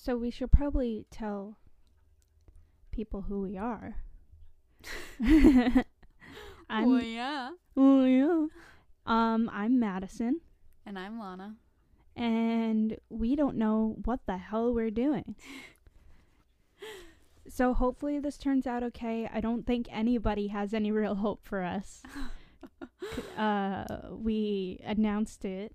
So we should probably tell people who we are. I'm well, yeah. oh yeah. Um, I'm Madison, And I'm Lana. and we don't know what the hell we're doing. So hopefully this turns out okay. I don't think anybody has any real hope for us. Uh, we announced it.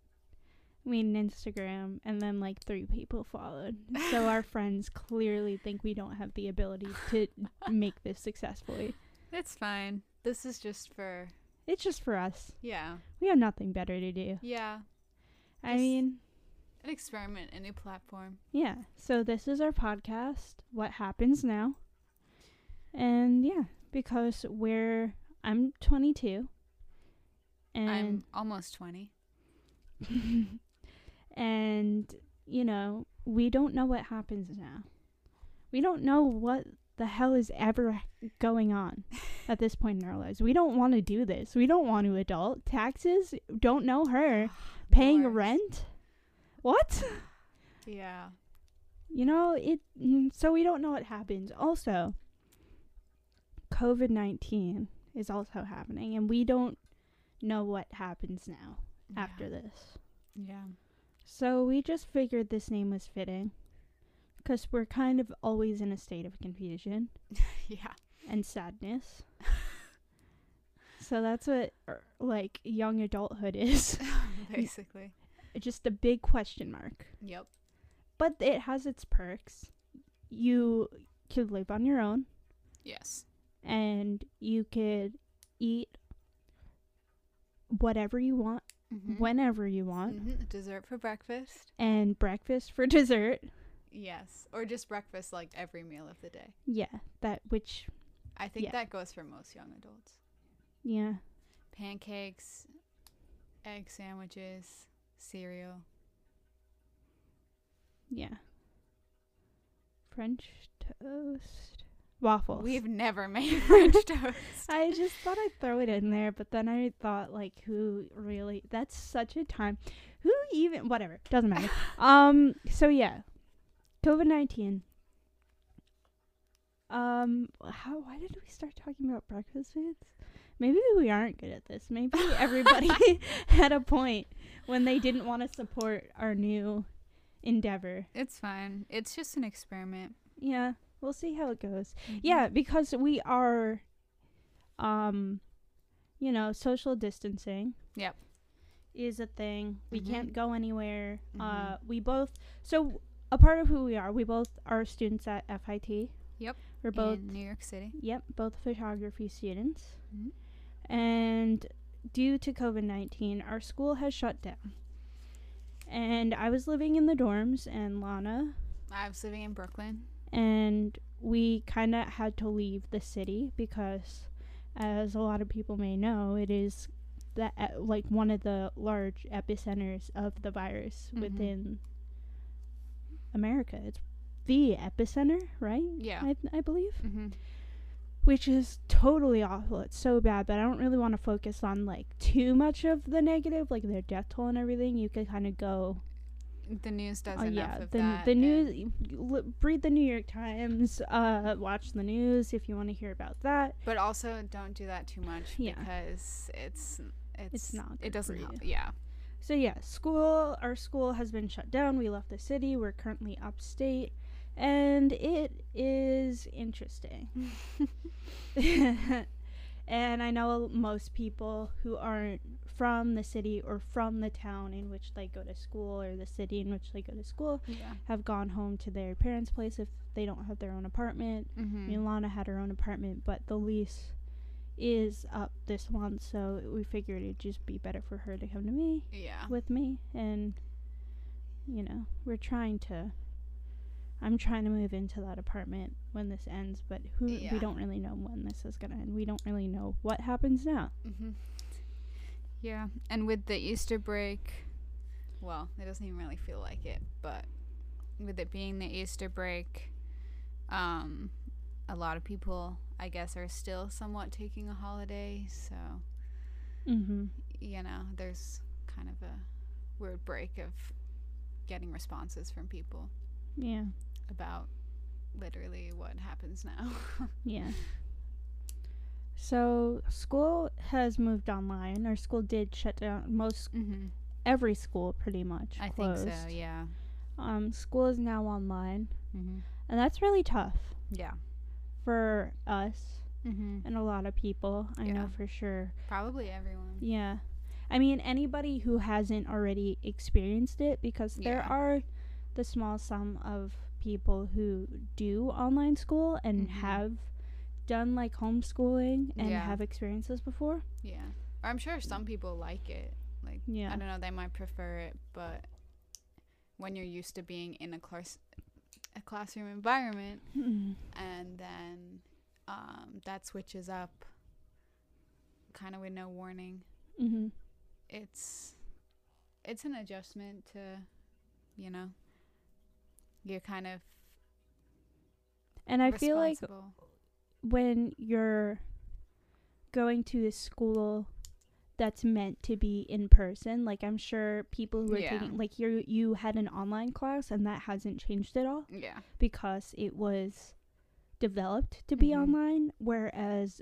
We made an Instagram, and then like three people followed. So our friends clearly think we don't have the ability to make this successfully. It's fine. This is just for It's just for us. yeah. We have nothing better to do. Yeah. I Just- mean, An experiment, a new platform. yeah. So this is our podcast. What happens now? And yeah, because we're I'm 22, and I'm almost twenty. and you know we don't know what happens now. We don't know what the hell is ever going on at this point in our lives. We don't want to do this. We don't want to adult taxes. Don't know her paying Worst. rent. What? Yeah. You know, it mm, so we don't know what happens. Also, COVID-19 is also happening and we don't know what happens now after this. Yeah. So we just figured this name was fitting cuz we're kind of always in a state of confusion Yeah. and sadness. so that's what er, like young adulthood is. Basically. just a big question mark. Yep. But it has its perks. You could live on your own Yes. and you could eat whatever you want Mhm. whenever you want Mhm. Dessert for breakfast. and breakfast for dessert. Yes. Or just breakfast like every meal of the day. Yeah, that which I think Yeah. that goes for most young adults. yeah. Pancakes, egg sandwiches, cereal. Yeah. French toast. Waffles. We've never made French toast. I just thought I'd throw it in there, but then I thought like who really that's such a time. Who even whatever, doesn't matter. um so yeah. COVID-19. Um how why did we start talking about breakfast foods? Maybe we aren't good at this. Maybe everybody had a point when they didn't want to support our new endeavor. It's fine. It's just an experiment. Yeah, we'll see how it goes. Mm-hmm. Yeah, because we are um you know, social distancing. Yep. Is a thing. We Mhm. can't go anywhere. Uh Mhm. we both so a part of who we are, we both are students at FIT. Yep. We're both in New York City. yep, both photography students. Mhm. And due to COVID-19, our school has shut down. And I was living in the dorms and Lana I was living in Brooklyn. And we kind of had to leave the city because as a lot of people may know it is that uh, like one of the large epicenters of the virus Mhm. within America it's the epicenter right Yeah. I, I believe Mm-hmm. which is totally awful it's so bad but I don't really want to focus on like too much of the negative like their death toll and everything you could kind of go The news does Oh enough yeah, of the that. the news. l- Read the New York Times. Uh, watch the news if you want to hear about that. but also don't do that too much Yeah. because it's it's, not good it doesn't help. Yeah. So yeah, school. Our school has been shut down. We left the city. We're currently upstate, and it is interesting. and I know most people who aren't from the city or from the town in which they go to school or the city in which they go to school Yeah. have gone home to their parents' place if they don't have their own apartment. Mm-hmm. Milana had her own apartment, but the lease is up this month, so we figured it'd just be better for her to come to me Yeah. with me, and you know, we're trying to. I'm trying to move into that apartment when this ends, but who Yeah. we don't really know when this is gonna end. We don't really know what happens now. Mm-hmm. Yeah, and with the Easter break, well, it doesn't even really feel like it, but with it being the Easter break, um, a lot of people, I guess, are still somewhat taking a holiday. So, Mm-hmm. you know, there's kind of a weird break of getting responses from people. Yeah. about literally what happens now. Yeah. So school has moved online. Our school did shut down. Most mm-hmm. every school pretty much I closed. think so. Yeah. Um, school is now online, Mm-hmm. and that's really tough Yeah. for us Mm-hmm. and a lot of people. I Yeah. know for sure. Probably everyone. Yeah. I mean, anybody who hasn't already experienced it, because there are the small sum of people who do online school and Mhm. have done like homeschooling and Yeah. have experiences before. Yeah. Or I'm sure some people like it. Like Yeah. I don't know, they might prefer it, but when you're used to being in a class a classroom environment Mm. and then um, that switches up kind of with no warning, hmm it's it's an adjustment to you know you're kind of And I feel like. When you're going to a school that's meant to be in person, like I'm sure people who are Yeah. taking like you you had an online class and that hasn't changed at all yeah because it was developed to be Mhm. online whereas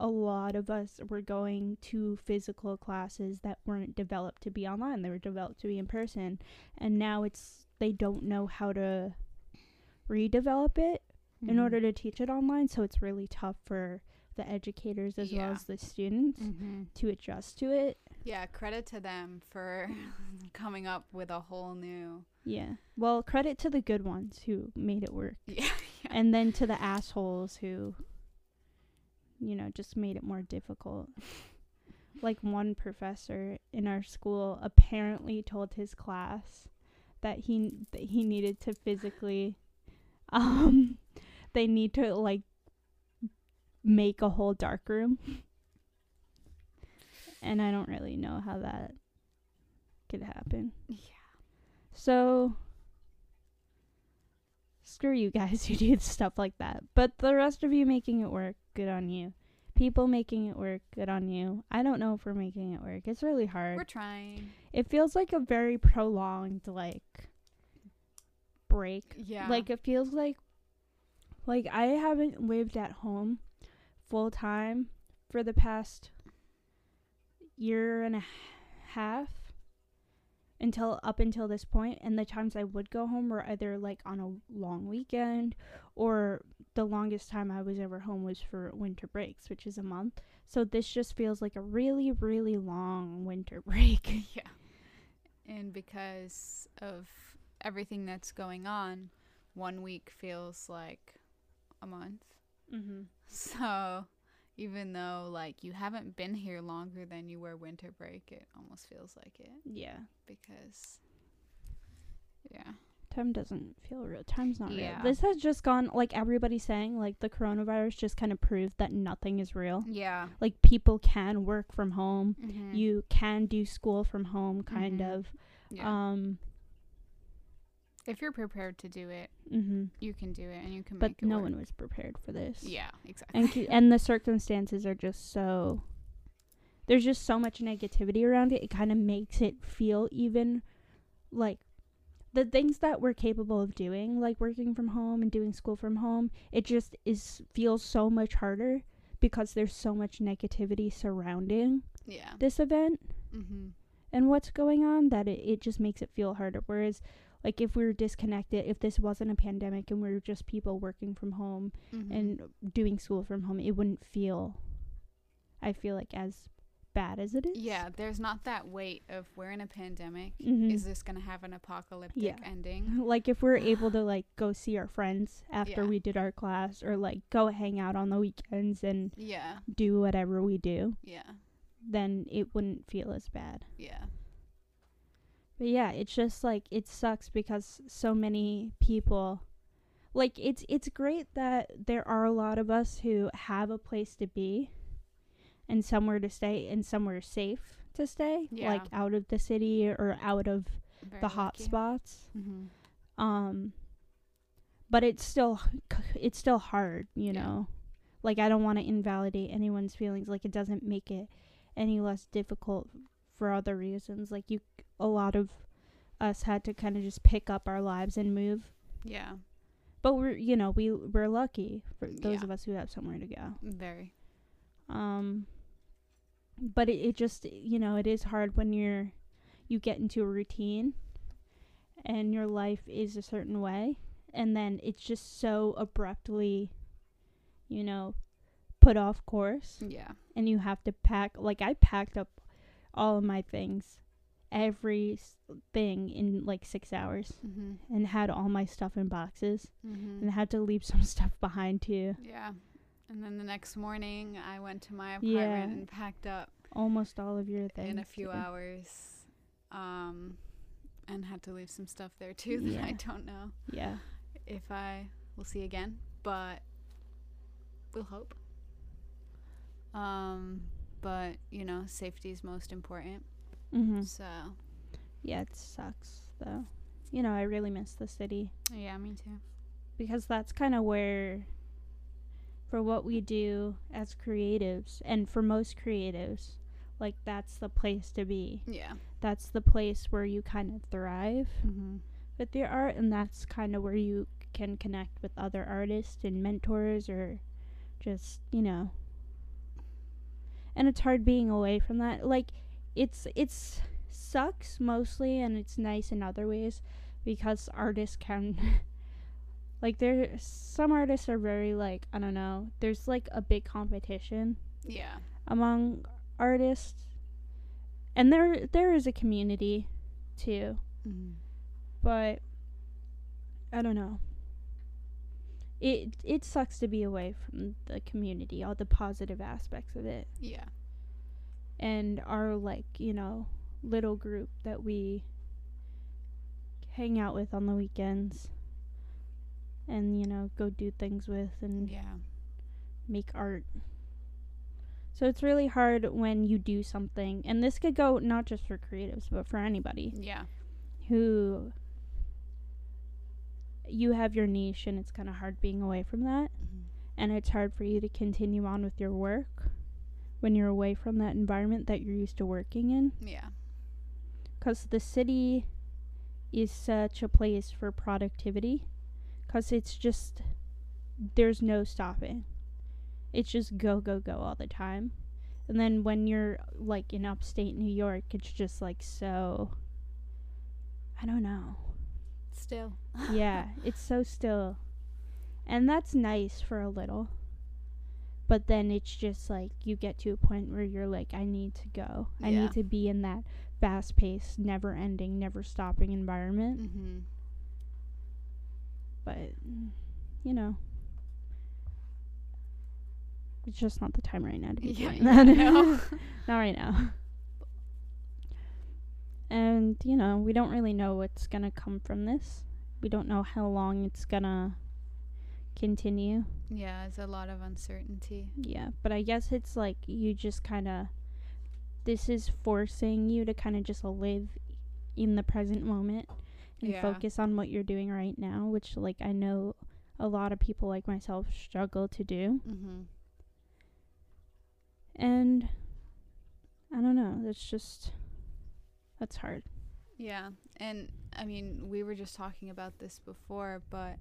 a lot of us were going to physical classes that weren't developed to be online they were developed to be in person and now it's they don't know how to redevelop it in Mhm. order to teach it online so it's really tough for the educators as well as the students Mhm. to adjust to it yeah credit to them for coming up with a whole new yeah well credit to the good ones who made it work yeah, yeah. and then to the assholes who you know just made it more difficult like one professor in our school apparently told his class that he that he needed to physically um they need to like make a whole dark room and i don't really know how that could happen yeah so screw you guys who do stuff like that. But the rest of you making it work, good on you. People making it work, good on you. I don't know if we're making it work. It's really hard. we're trying it feels like a very prolonged like break. yeah Like it feels like like I haven't lived at home full time for the past year and a half until up until this point and the times I would go home were either like on a long weekend or the longest time I was ever home was for winter breaks, which is a month. So this just feels like a really really long winter break. yeah and because of everything that's going on one week feels like a month mhm. so even though like you haven't been here longer than you were winter break it almost feels like it Yeah. because yeah Time doesn't feel real. Time's not Yeah. real. This has just gone like everybody's saying like the coronavirus just kind of proved that nothing is real. yeah Like people can work from home. mm-hmm. You can do school from home kind Mhm. of. yeah. Um if you're prepared to do it mhm. you can do it and you can But make it no work. one was prepared for this. yeah exactly And c- and the circumstances are just so there's just so much negativity around it. It kind of makes it feel even like the things that we're capable of doing, like working from home and doing school from home, it just is feels so much harder because there's so much negativity surrounding yeah this event mm-hmm. and what's going on that it, it just makes it feel harder. Whereas like if we were disconnected, if this wasn't a pandemic and we were just people working from home Mm-hmm. and doing school from home, it wouldn't feel I feel like as bad as it is. yeah there's not that weight of we're in a pandemic Mhm. is this gonna have an apocalyptic Yeah. ending like if we're able to like go see our friends after Yeah. we did our class or like go hang out on the weekends and yeah do whatever we do, yeah then it wouldn't feel as bad. yeah But yeah, it's just like it sucks because so many people like it's it's great that there are a lot of us who have a place to be and somewhere to stay and somewhere safe to stay, Yeah. like out of the city or out of Very the hot lucky. spots. mm-hmm. Um but it's still it's still hard, you Yeah. know. Like I don't want to invalidate anyone's feelings like it doesn't make it any less difficult for other reasons. Like you a lot of us had to kind of just pick up our lives and move. yeah but we're you know we we're lucky for those Yeah. of us who have somewhere to go. Very. Um, but it, it just you know it is hard when you're you get into a routine and your life is a certain way and then it's just so abruptly you know put off course Yeah. and you have to pack like I packed up all of my things every thing in like 6 hours Mhm. and had all my stuff in boxes Mhm. and had to leave some stuff behind too Yeah. And then the next morning, I went to my apartment Yeah. and packed up almost all of your things in a few too. hours. Um, and had to leave some stuff there too that I don't know yeah if I will see again, but we'll hope. Um, but you know, safety is most important. mhm So Yeah, it sucks though. You know, I really miss the city yeah, me too. because that's kind of where for what we do as creatives and for most creatives, like that's the place to be. Yeah. That's the place where you kind of thrive Mm-hmm. with your art and that's kind of where you can connect with other artists and mentors or just, you know. And it's hard being away from that. Like it's it's sucks mostly and it's nice in other ways because artists can like there some artists are very like I don't know. There's like a big competition Yeah. among artists. And there there is a community too Mm-hmm. but I don't know. It it sucks to be away from the community, all the positive aspects of it, Yeah. and our like you know little group that we hang out with on the weekends, and you know go do things with and Yeah. make art. So it's really hard when you do something, and this could go not just for creatives, but for anybody Yeah. who you have your niche and it's kind of hard being away from that. Mm-hmm. and it's hard for you to continue on with your work when you're away from that environment that you're used to working in. Yeah. cuz the city is such a place for productivity cuz it's just there's no stopping. It's just go go go all the time. And then when you're like in upstate New York it's just like so I don't know Still. yeah, it's so still. And that's nice for a little. But then it's just like you get to a point where you're like, I need to go. I Yeah. need to be in that fast paced, never ending, never stopping environment. Mm-hmm. But, you know, it's just not the time right now to be Yeah, doing yeah, that. no. not right now. And, you know, we don't really know what's going to come from this. We don't know how long it's going to continue. Yeah, it's a lot of uncertainty. Yeah, but I guess it's like you just kind of. This is forcing you to kind of just live in the present moment and Yeah. focus on what you're doing right now, which, like, I know a lot of people like myself struggle to do. Mm-hmm. And I don't know, It's just. That's hard. Yeah, and I mean, we were just talking about this before, but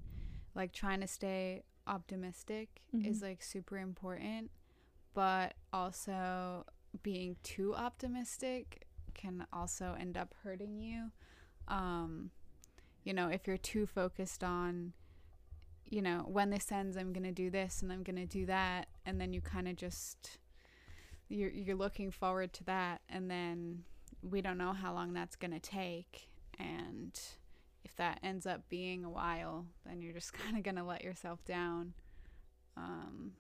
like trying to stay optimistic is Mhm. like super important, but also being too optimistic can also end up hurting you. Um, you know, if you're too focused on, you know, when this ends, I'm gonna do this and I'm gonna do that, and then you kind of just you're you're looking forward to that, and then we don't know how long that's going to take and if that ends up being a while then you're just kind of going to let yourself down um,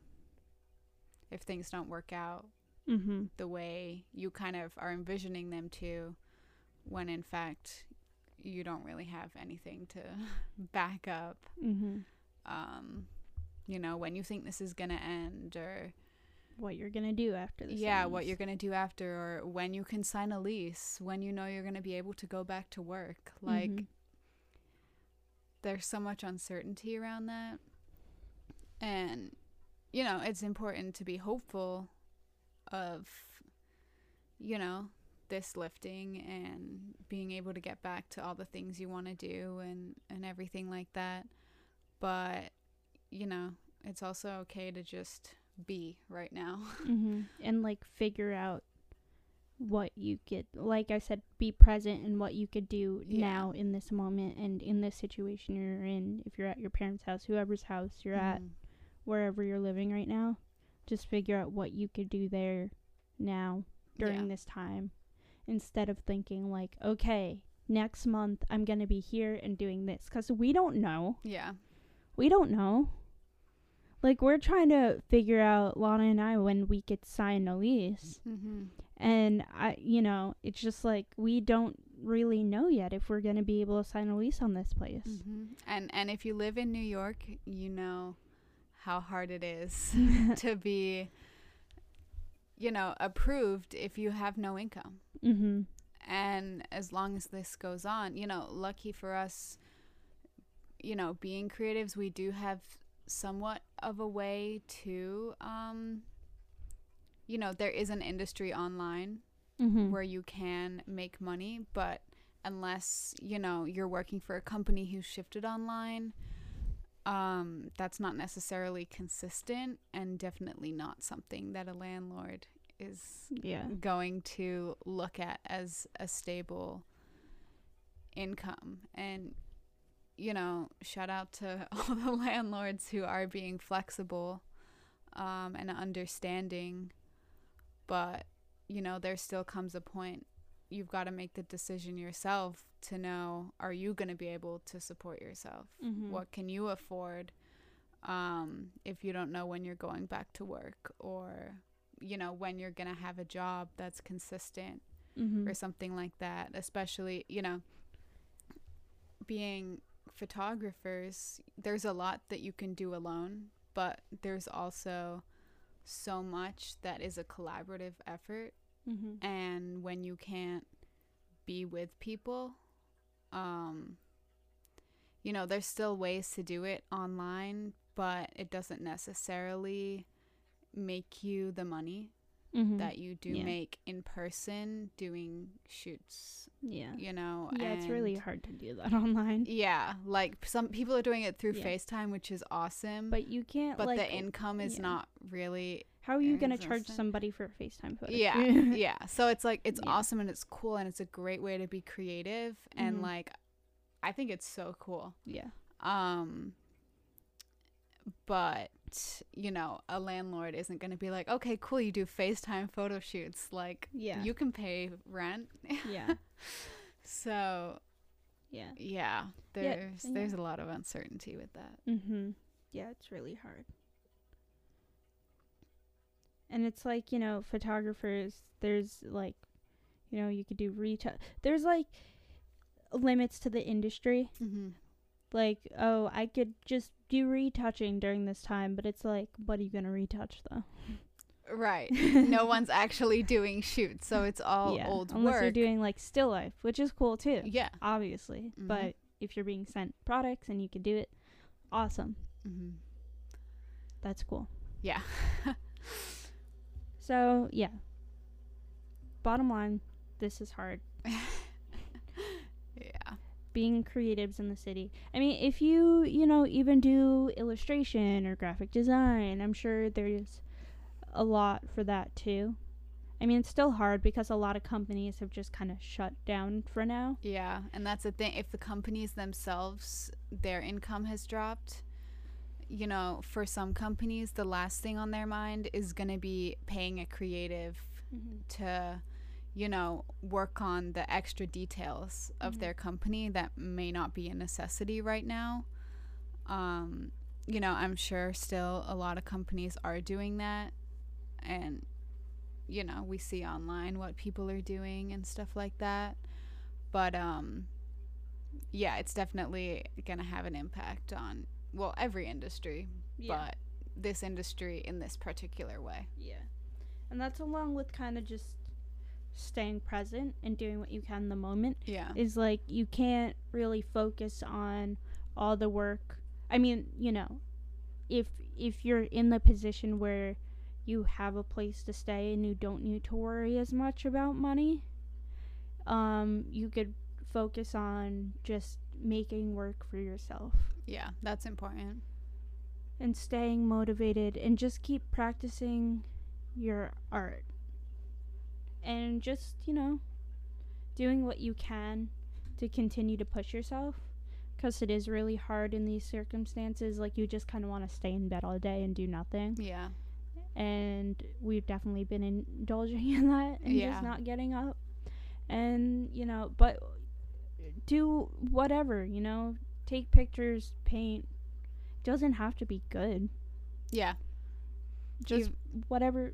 if things don't work out Mm-hmm. the way you kind of are envisioning them to when in fact you don't really have anything to back up Mm-hmm. um, you know when you think this is going to end or What you're going to do after this. yeah what you're going to do after or when you can sign a lease when you know you're going to be able to go back to work like Mhm. there's so much uncertainty around that and you know it's important to be hopeful of you know this lifting and being able to get back to all the things you want to do and and everything like that but you know, it's also okay to just be right now. hmm And like figure out what you could, like I said, be present in what you could do Yeah. now in this moment and in this situation you're in. If you're at your parents' house, whoever's house you're at, Mhm. wherever you're living right now, just figure out what you could do there now during Yeah. this time instead of thinking like, okay, next month I'm going to be here and doing this cuz we don't know. Yeah. We don't know. Like we're trying to figure out Lana and I when we could sign a lease. Mhm. And I you know, it's just like we don't really know yet if we're going to be able to sign a lease on this place. Mhm. And and if you live in New York, you know how hard it is to be you know, approved if you have no income. mhm. And as long as this goes on, you know, lucky for us, you know, being creatives, we do have somewhat of a way to, um, you know, there is an industry online Mhm. where you can make money, but unless, you know, you're working for a company who's shifted online, um, that's not necessarily consistent and definitely not something that a landlord is yeah. going to look at as a stable income. And, you know, shout out to all the landlords who are being flexible um, and understanding. But, you know, there still comes a point you've got to make the decision yourself to know are you going to be able to support yourself? Mhm. What can you afford um, if you don't know when you're going back to work or, you know, when you're going to have a job that's consistent Mhm. or something like that, especially, you know, being photographers, there's a lot that you can do alone, but there's also so much that is a collaborative effort. Mhm. And when you can't be with people, um, you know, there's still ways to do it online, but it doesn't necessarily make you the money Mhm. that you do Yeah. make in person doing shoots, yeah. you know. Yeah, it's really hard to do that online. Yeah, like some people are doing it through Yeah. FaceTime, which is awesome. But you can't but like the income is yeah. not really how are you going to charge somebody for a FaceTime photo? yeah yeah so it's like it's Yeah. awesome and it's cool and it's a great way to be creative and Mhm. like i think it's so cool yeah. um but you know a landlord isn't going to be like okay cool you do facetime photo shoots like Yeah. you can pay rent yeah. so Yeah. yeah there's yeah. there's a lot of uncertainty with that mm-hmm Yeah, it's really hard. And it's like, you know, photographers, there's like you know, you could do retail There's like limits to the industry. mm-hmm. Like, oh, I could just do retouching during this time, but it's like, what are you going to retouch though? right no one's actually doing shoots so it's all yeah, old unless you're doing like still life, which is cool too. yeah obviously. Mhm. But if you're being sent products and you can do it, awesome. mm-hmm. That's cool. yeah So, yeah. Bottom line, this is hard. Being creatives in the city. I mean, if you, you know, even do illustration or graphic design, I'm sure there's a lot for that too. I mean, it's still hard because a lot of companies have just kind of shut down for now. Yeah, and that's the thing. If the companies themselves, their income has dropped, you know, for some companies, the last thing on their mind is going to be paying a creative mm-hmm. to, you know, work on the extra details of Mhm. their company that may not be a necessity right now. Um, you know, I'm sure still a lot of companies are doing that. And, you know, we see online what people are doing and stuff like that. But, um, yeah, it's definitely going to have an impact on, well, every industry, but this industry in this particular way. Yeah. And that's along with kind of just staying present and doing what you can in the moment. Yeah. Is like you can't really focus on all the work. I mean, you know, if if you're in the position where you have a place to stay and you don't need to worry as much about money, um, you could focus on just making work for yourself. Yeah, that's important. and staying motivated and just keep practicing your art and just you know doing what you can to continue to push yourself because it is really hard in these circumstances like you just kind of want to stay in bed all day and do nothing Yeah. and we've definitely been indulging in that and Yeah. just not getting up and you know but do whatever you know take pictures paint doesn't have to be good Yeah. just whatever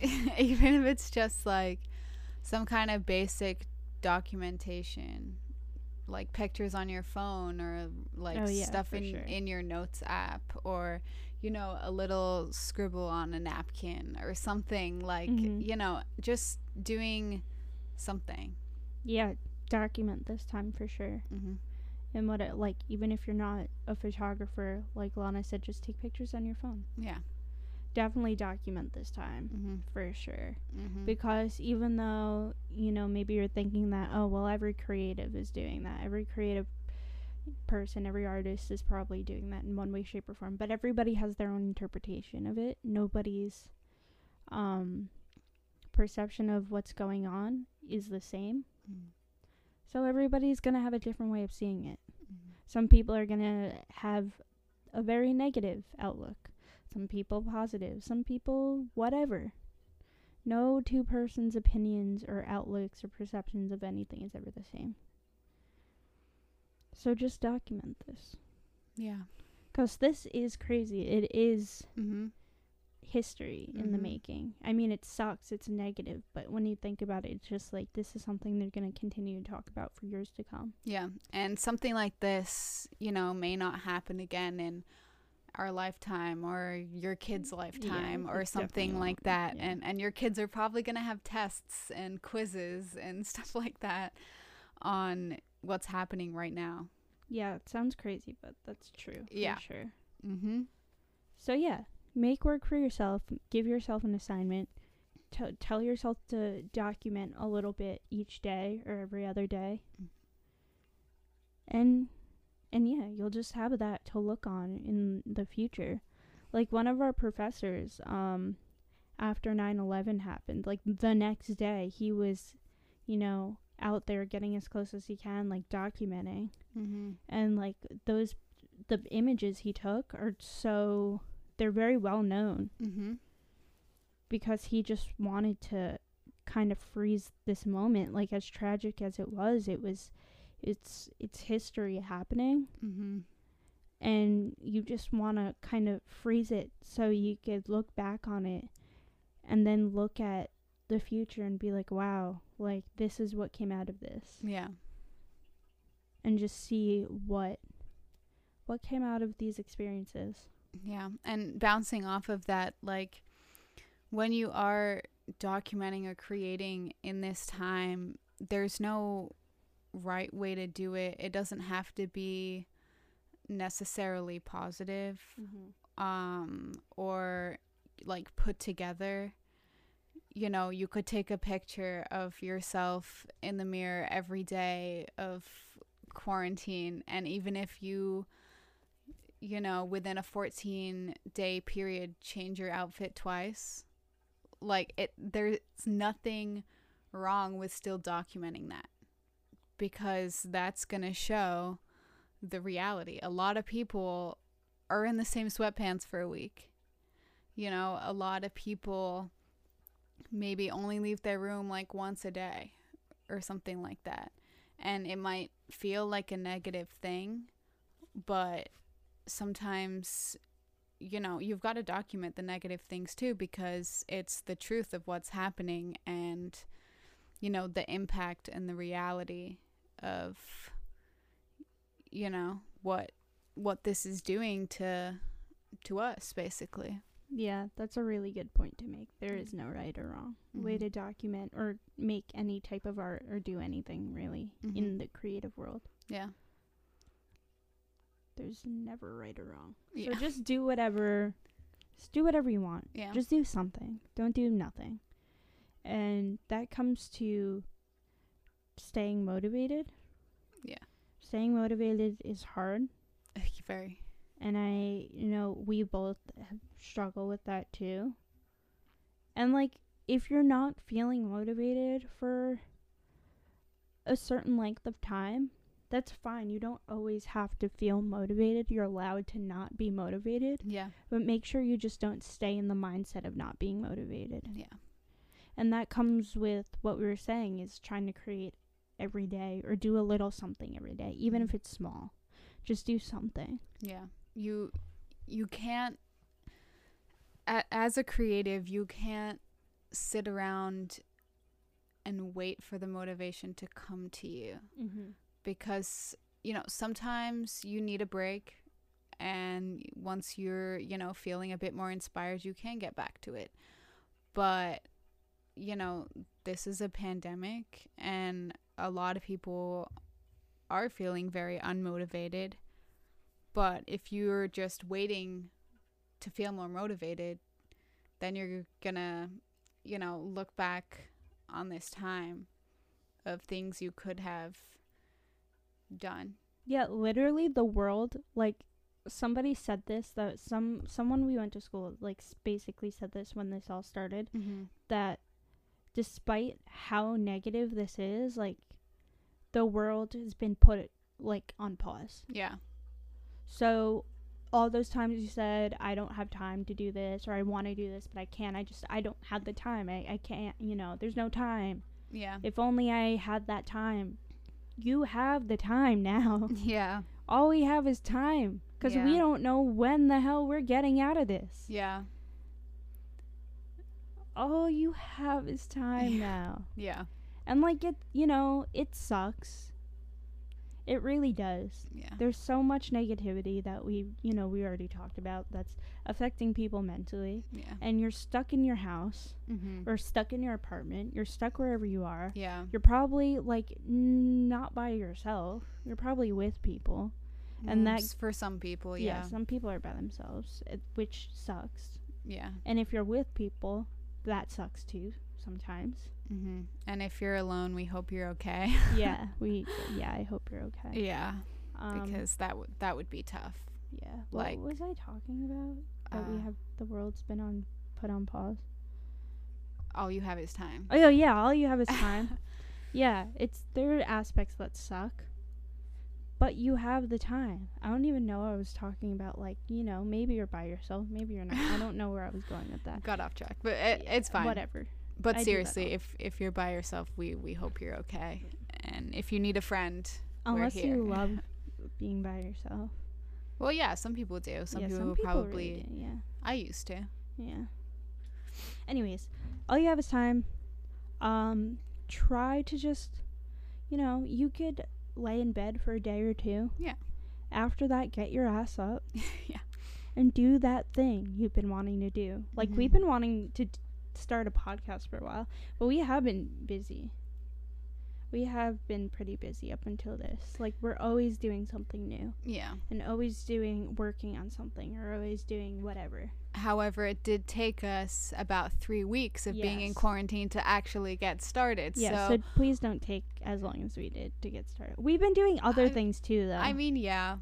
Even if it's just like some kind of basic documentation, like pictures on your phone or like Oh, yeah, stuff in sure. in your notes app or you know a little scribble on a napkin or something like Mhm. you know just doing something. yeah document this time for sure hmm and what it like even if you're not a photographer like lana said just take pictures on your phone Yeah. Definitely document this time hmm for sure. Hmm because even though you know maybe you're thinking that oh well every creative is doing that every creative person every artist is probably doing that in one way shape or form but everybody has their own interpretation of it. Nobody's um perception of what's going on is the same. Mm-hmm. so everybody's going to have a different way of seeing it. Mm-hmm. some people are going to have a very negative outlook some people positive some people whatever no two persons opinions or outlooks or perceptions of anything is ever the same so just document this Yeah. because this is crazy it is hmm history in the Mhm. making i mean it sucks it's negative but when you think about it it's just like this is something they're going to continue to talk about for years to come Yeah. And something like this, you know, may not happen again in our lifetime or your kid's lifetime or something like that. yeah. And and your kids are probably going to have tests and quizzes and stuff like that on what's happening right now. yeah it sounds crazy but that's true Yeah. for sure Mhm. So yeah, make work for yourself. Give yourself an assignment. T- tell yourself to document a little bit each day or every other day. Mm. And and yeah, you'll just have that to look on in the future. Like one of our professors um after 9/11 happened, like the next day he was, you know, out there getting as close as he can like documenting Mhm. and like those the images he took are so they're very well known Mhm. because he just wanted to kind of freeze this moment like as tragic as it was it was it's it's history happening Mhm. and you just want to kind of freeze it so you could look back on it and then look at the future and be like wow like this is what came out of this Yeah. and just see what what came out of these experiences Yeah. And bouncing off of that, like when you are documenting or creating in this time, there's no right way to do it. It doesn't have to be necessarily positive um or like put together. You know, you could take a picture of yourself in the mirror every day of quarantine and even if you you know, within a 14 day period, change your outfit twice. Like, it, there's nothing wrong with still documenting that because that's going to show the reality. A lot of people are in the same sweatpants for a week. You know, a lot of people maybe only leave their room like once a day or something like that. And it might feel like a negative thing, but sometimes you know you've got to document the negative things too because it's the truth of what's happening and you know the impact and the reality of you know what what this is doing to to us basically Yeah, that's a really good point to make. There is no right or wrong way Mhm. to document or make any type of art or do anything really Mhm. in the creative world. yeah There's never right or wrong. yeah So just do whatever just do whatever you want. yeah Just do something. Don't do nothing. And that comes to staying motivated. Yeah. Staying motivated is hard. Very. and I, you know, we both struggle with that too. And like, if you're not feeling motivated for a certain length of time, that's fine. You don't always have to feel motivated. You're allowed to not be motivated, Yeah. but make sure you just don't stay in the mindset of not being motivated. Yeah. And that comes with what we were saying is trying to create every day or do a little something every day, even if it's small. Just do something. Yeah. You you can't a- as a creative, you can't sit around and wait for the motivation to come to you Mm-hmm. because you know, sometimes you need a break and once you're, you know, feeling a bit more inspired, you can get back to it. But you know, this is a pandemic and a lot of people are feeling very unmotivated. But if you're just waiting to feel more motivated, then you're gonna, you know, look back on this time of things you could have done. Yeah, literally the world like somebody said this that some someone we went to school like basically said this when this all started Mm-hmm. that despite how negative this is, like the world has been put like on pause. Yeah. So all those times you said I don't have time to do this or I want to do this but I can't. I just I don't have the time. I I can't, you know, there's no time. Yeah. If only I had that time. You have the time now. Yeah. All we have is time cuz we don't know when the hell we're getting out of this. Yeah. All you have is time now. Yeah. And like it, you know, it sucks. It really does. Yeah. There's so much negativity that we, you know, we already talked about that's affecting people mentally. Yeah. And you're stuck in your house Mm-hmm. or stuck in your apartment. You're stuck wherever you are. Yeah. You're probably like n- not by yourself. You're probably with people. And Mm, that- s- for some people, yeah, yeah. some people are by themselves, it, which sucks. Yeah. And if you're with people, that sucks too sometimes. Mm-hmm. And if you're alone, we hope you're okay. yeah, we yeah, I hope you're okay. yeah. Um, Because that would that would be tough. Yeah. Like, what was I talking about? That we Uh, have the world's been on put on pause. all you have is time. Oh yeah, yeah, all you have is time. yeah, it's there are aspects that suck. But you have the time. I don't even know I was talking about like, you know, maybe you're by yourself, maybe you're not. I don't know where I was going with that. Got off track, but it, it's fine. Whatever. But I seriously, if if you're by yourself, we we hope you're okay. And if you need a friend, Unless you love being by yourself. well, yeah, some people do. Some yeah, people some people probably. really do, yeah. I used to. Yeah. Anyways, all you have is time. Um, try to just, you know, you could lay in bed for a day or two. Yeah. After that, get your ass up yeah. and do that thing you've been wanting to do. Like we've Mhm. been wanting to d- start a podcast for a while, but we have been busy. We have been pretty busy up until this. Like we're always doing something new Yeah. and always doing working on something or always doing whatever. However, it did take us about three weeks of being in quarantine to actually get started. Yeah, so, so, please don't take as long as we did to get started. We've been doing other I- things too, though. I mean, yeah,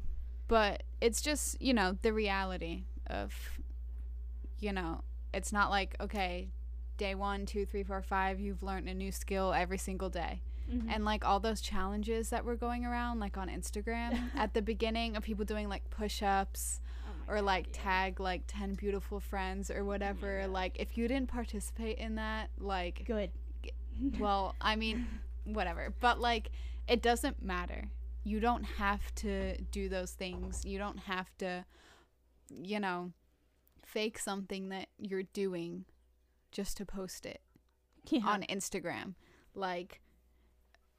but it's just you know the reality of, you know, it's not like okay, day one, two, three, four, five, you've learned a new skill every single day, Mhm. and like all those challenges that were going around, like on Instagram at the beginning of people doing like push-ups Oh or God, like yeah. tag like 10 beautiful friends or whatever like if you didn't participate in that like good. well i mean whatever but like it doesn't matter you don't have to do those things you don't have to you know fake something that you're doing just to post it yeah. on instagram like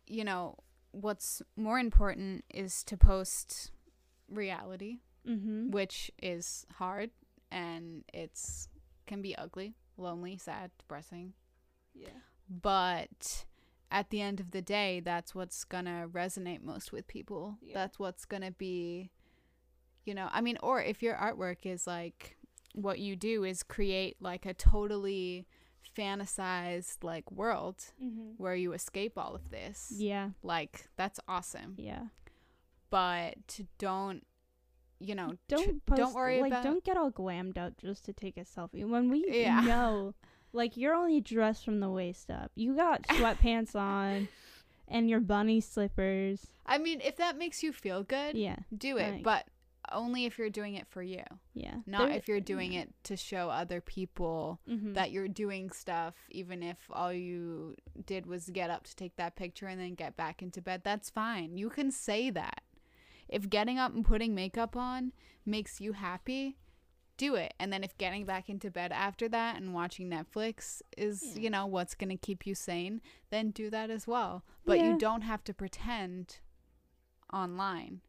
you know what's more important is to post reality mm-hmm. which is hard and it's can be ugly, lonely, sad, depressing. Yeah. But at the end of the day, that's what's gonna resonate most with people. Yeah. That's what's gonna be you know, I mean, or if your artwork is like what you do is create like a totally fantasized like world Mm-hmm. where you escape all of this. Yeah. Like that's awesome. Yeah. But don't you know, don't post, don't worry like about don't get all glammed up just to take a selfie when we Yeah. know like you're only dressed from the waist up you got sweatpants on and your bunny slippers I mean, if that makes you feel good, yeah do it, like- but only if you're doing it for you. yeah Not There- if you're doing yeah. it to show other people Mhm. that you're doing stuff, even if all you did was get up to take that picture and then get back into bed. That's fine. You can say that. If getting up and putting makeup on makes you happy, do it. And then if getting back into bed after that and watching Netflix is, Yeah. you know, what's going to keep you sane, then do that as well. But Yeah. you don't have to pretend online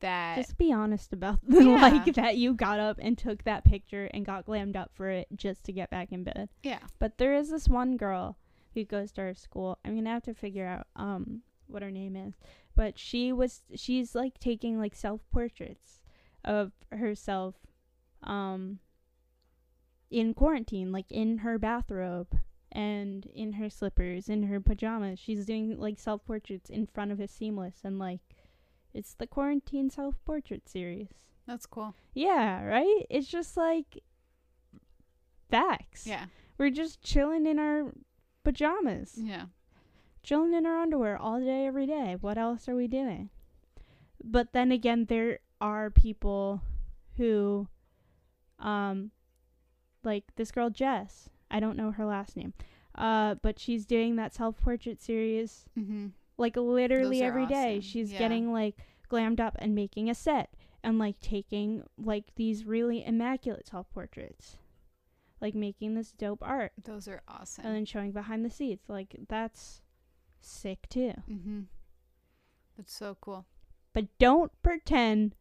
that just be honest about Yeah. like that you got up and took that picture and got glammed up for it just to get back in bed yeah. But there is this one girl who goes to our school. I'm gonna have to figure out um what her name is. But she was she's like taking like self portraits of herself um in quarantine, like in her bathrobe and in her slippers, in her pajamas. She's doing like self portraits in front of a seamless and like it's the quarantine self portrait series. That's cool. Yeah, right? It's just like facts. Yeah. We're just chilling in our pajamas, Yeah. chilling in our underwear all day, every day. What else are we doing? But then again, there are people who, um, like this girl Jess. I don't know her last name, uh, but she's doing that self portrait series Mm-hmm. Like literally every day. She's Yeah. getting like glammed up and making a set and like taking like these really immaculate self portraits, like making this dope art Those are awesome. and then showing behind the scenes. Like that's sick too. Mm-hmm. That's so cool. But don't pretend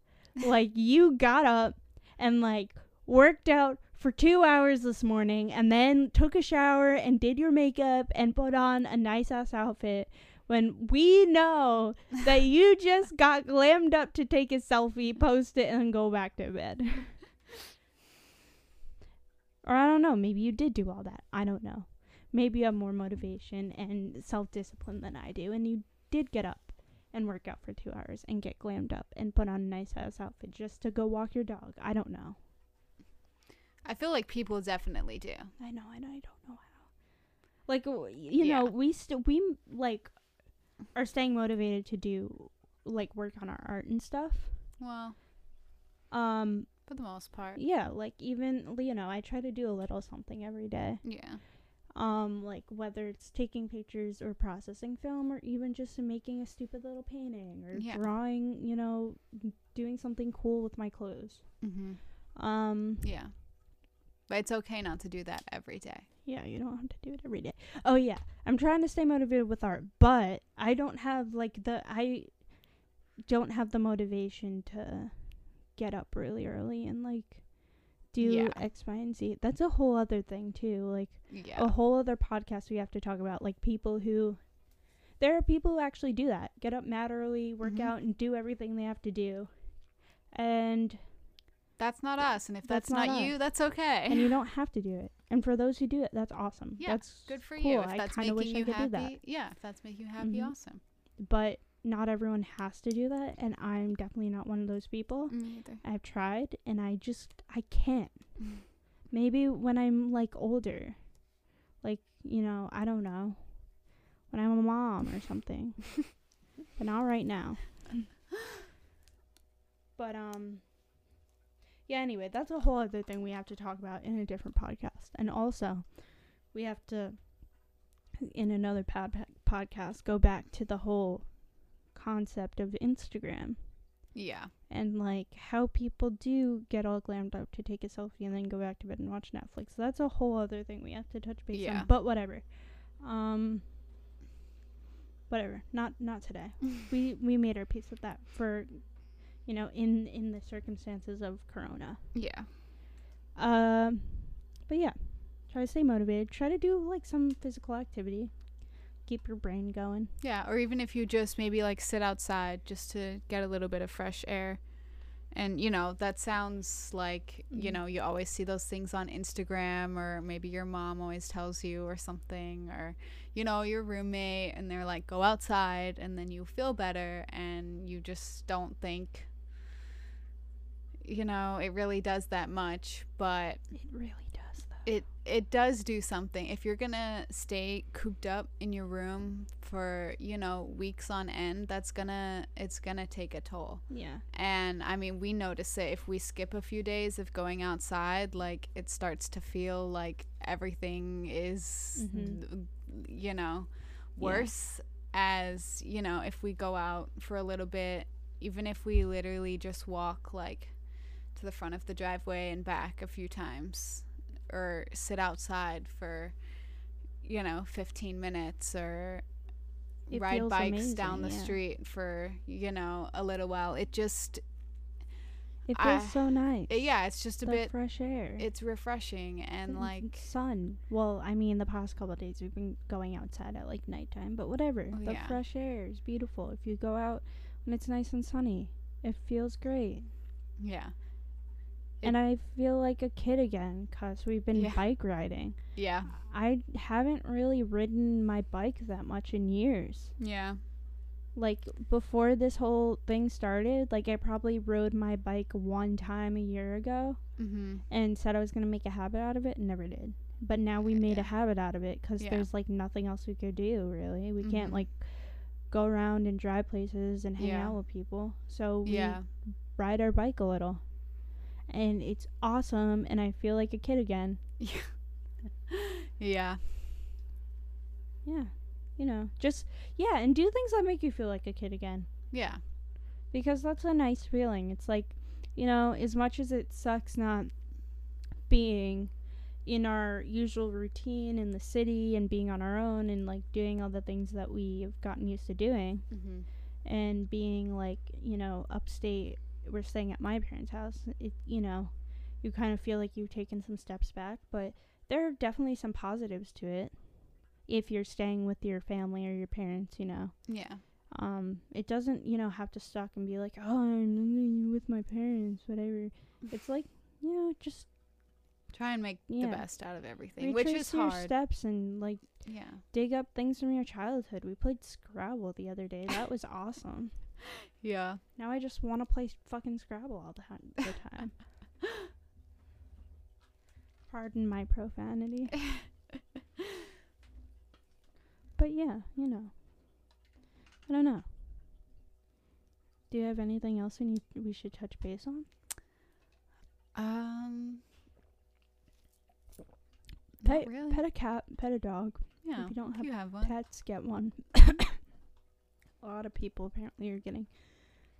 like you got up and like worked out for two hours this morning and then took a shower and did your makeup and put on a nice ass outfit when we know that you just got glammed up to take a selfie, post it, and go back to bed. or I don't know, maybe you did do all that. I don't know. Maybe you have more motivation and self discipline than I do, and you did get up and work out for two hours and get glammed up and put on a nice ass outfit just to go walk your dog. I don't know. I feel like people definitely do. I know, I know, I don't know, know. Like you Yeah. know, we still we like are staying motivated to do like work on our art and stuff. Well, Um, for the most part. yeah, like even you know, I try to do a little something every day. Yeah. Um, like whether it's taking pictures or processing film or even just making a stupid little painting or Yeah. drawing, you know, doing something cool with my clothes. Mm-hmm. Um, Yeah. But it's okay not to do that every day. Yeah, you don't have to do it every day. Oh yeah, I'm trying to stay motivated with art, but I don't have like the I don't have the motivation to get up really early and like do Yeah. X, Y, and Z. That's a whole other thing too. Like Yeah. a whole other podcast we have to talk about. Like people who there are people who actually do that. Get up mad early, work Mhm. out, and do everything they have to do. And That's not us. And if that's, That's not, not you, that's okay. and you don't have to do it. And for those who do it, that's awesome. Yeah, that's Good for cool. you. If I that's kinda making wish I you could do that. Yeah. If that's making you happy, Mhm. awesome. but not everyone has to do that and i'm definitely not one of those people Me either. i've tried and i just i can't maybe when i'm like older like you know i don't know when i'm a mom or something but not right now but um yeah anyway that's a whole other thing we have to talk about in a different podcast and also we have to in another pod- podcast go back to the whole concept of instagram Yeah. and like how people do get all glammed up to take a selfie and then go back to bed and watch Netflix. That's a whole other thing we have to touch base Yeah. on. But whatever. Um whatever. Not not today. we we made our peace with that for you know, in in the circumstances of corona. Yeah. Um but yeah. Try to stay motivated. Try to do like some physical activity. Keep your brain going. Yeah. Or even if you just maybe like sit outside just to get a little bit of fresh air. And you know, that sounds like, you Mhm. know, you always see those things on Instagram or maybe your mom always tells you or something or you know, your roommate and they're like go outside and then you feel better and you just don't think you know, it really does that much, but It really does though. it it does do something. If you're going to stay cooped up in your room for, you know, weeks on end, that's going to it's going to take a toll. yeah. And I mean, we notice it if we skip a few days of going outside, like it starts to feel like everything is, Mhm. you know, Yeah. worse. As, you know, if we go out for a little bit, even if we literally just walk like to the front of the driveway and back a few times, or sit outside for, you know, 15 minutes, or It ride bikes down the yeah. street for you know a little while it just It feels I- so nice. it- yeah it's just a the bit fresh air. it's refreshing and Mm, like sun. Well, I mean, the past couple of days we've been going outside at like nighttime, but whatever. Oh, the yeah. fresh air is beautiful. If you go out when it's nice and sunny, it feels great. yeah and I feel like a kid again because we've been Yeah. bike riding. yeah I haven't really ridden my bike that much in years. yeah Like before this whole thing started, like I probably rode my bike one time a year ago mm-hmm and said I was going to make a habit out of it and never did. But now we made Yeah. a habit out of it because Yeah. there's like nothing else we could do really. We can't Mhm. like go around and drive places and hang out with people. So we yeah ride our bike a little. And it's awesome and I feel like a kid again. yeah Yeah. You know, just yeah, and do things that make you feel like a kid again. yeah Because that's a nice feeling. It's like, you know, as much as it sucks not being in our usual routine in the city and being on our own and like doing all the things that we've gotten used to doing mm-hmm. and being like, you know, upstate we're staying at my parents' house. It you know, you kind of feel like you've taken some steps back, but there are definitely some positives to it if you're staying with your family or your parents, you know. yeah Um, it doesn't, you know, have to stuck and be like, oh, I'm with my parents, whatever. It's like, you know, just try and make Yeah. the best out of everything which retrace is your hard steps and like yeah dig up things from your childhood. We played Scrabble the other day. That was awesome. Yeah Now I just want to play fucking Scrabble all the, ti- the time. Pardon my profanity. but yeah, you know. I don't know. Do you have anything else we need we should touch base on? um Pet, really pet a cat, pet a dog. yeah if you don't if have you have one Pets, get one. a lot of people apparently are getting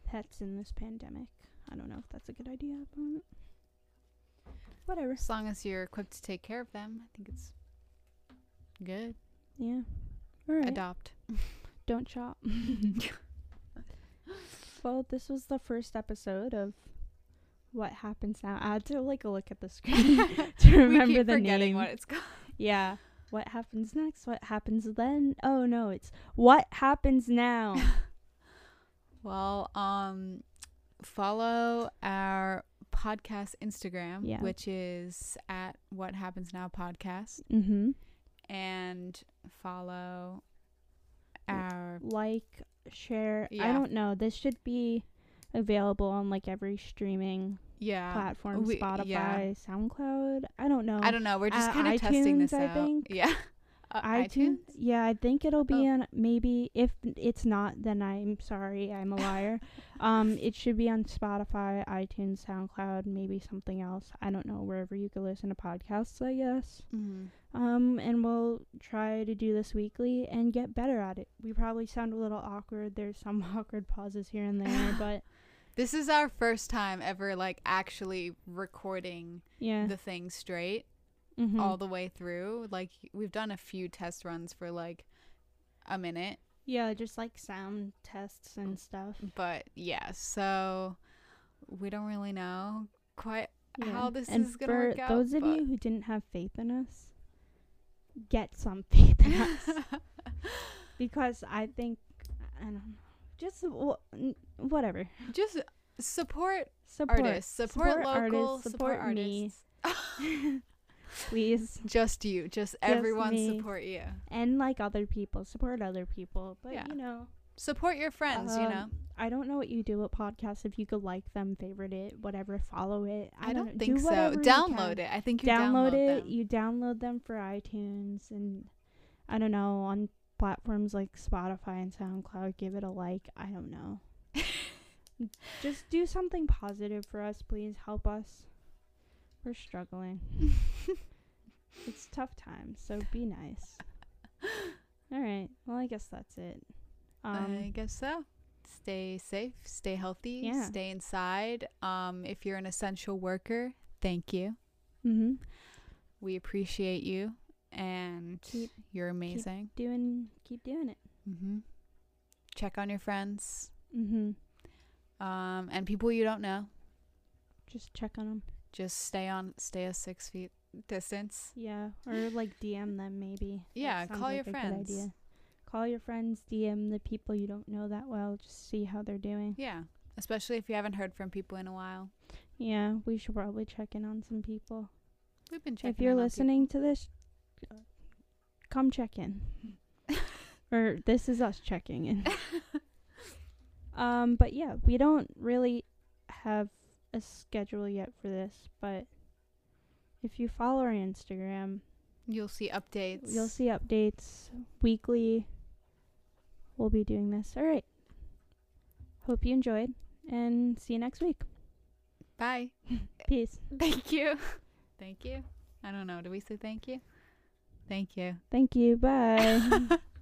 pets in this pandemic. I don't know if that's a good idea, but whatever. as long as you're equipped to take care of them i think it's good Yeah. All right. adopt Don't shop. well, this was the first episode of what happens now. I had to like look at the screen to remember we keep the forgetting name. what it's called yeah. What happens next? What happens then? Oh no, it's what happens now. Well, um, follow our podcast Instagram, Yeah. which is at What Happens Now Podcast, mm-hmm. and follow our Like, share. I don't know. This should be available on like every streaming yeah. platform. we- Spotify, yeah. SoundCloud. I don't know. I don't know. We're just Uh, kind of testing this iTunes, I out. think. Yeah. Uh, iTunes. Yeah, I think it'll be Oh. on maybe if it's not then I'm sorry, I'm a liar. um it should be on Spotify, iTunes, SoundCloud, maybe something else. I don't know, wherever you can listen to podcasts, I guess. Mm-hmm. Um and we'll try to do this weekly and get better at it. We probably sound a little awkward. There's some awkward pauses here and there, but This is our first time ever, like, actually recording yeah. the thing straight mhm. all the way through. Like, we've done a few test runs for like a minute, yeah, just like sound tests and stuff. but yeah. So we don't really know quite Yeah. how this and is gonna work out. those of you who didn't have faith in us, get some faith in us because I think I don't know, just w- whatever just support, support artists, support, support local, artists, support, support me. artists. please, just you, just, everyone me. support you. and like other people, support other people. But Yeah. you know, support your friends. you Um, know, I don't know what you do with podcasts. If you could like them, favorite it, whatever, follow it. I, I, don't, know. think do so. Download it. I think you download, download, it. them. You download them for iTunes and I don't know on platforms like Spotify and SoundCloud. Give it a like. I don't know. Just do something positive for us, please. Help us. We're struggling. it's tough times, so be nice. All right. Well, I guess that's it. Um, I guess so. Stay safe, stay healthy, Yeah. stay inside. Um, if you're an essential worker, thank you. mhm. We appreciate you, and Keep- you're amazing. Doing. Keep doing it. hmm Check on your friends, Mhm. um, and people you don't know. Just check on them. Just stay on, stay a six feet distance. Yeah, or like DM them maybe. Yeah, call like your friends. idea. Call your friends, DM the people you don't know that well, just see how they're doing. Yeah, especially if you haven't heard from people in a while. Yeah, we should probably check in on some people. We've been checking. if you're listening to this, come check in. or this is us checking in. um, but yeah, we don't really have a schedule yet for this, but if you follow our Instagram, you'll see updates. You'll see updates weekly. We'll be doing this. All right. Hope you enjoyed and see you next week. Bye. Peace. Thank you. Thank you. I don't know. Do we say thank you? Thank you. Thank you. Bye.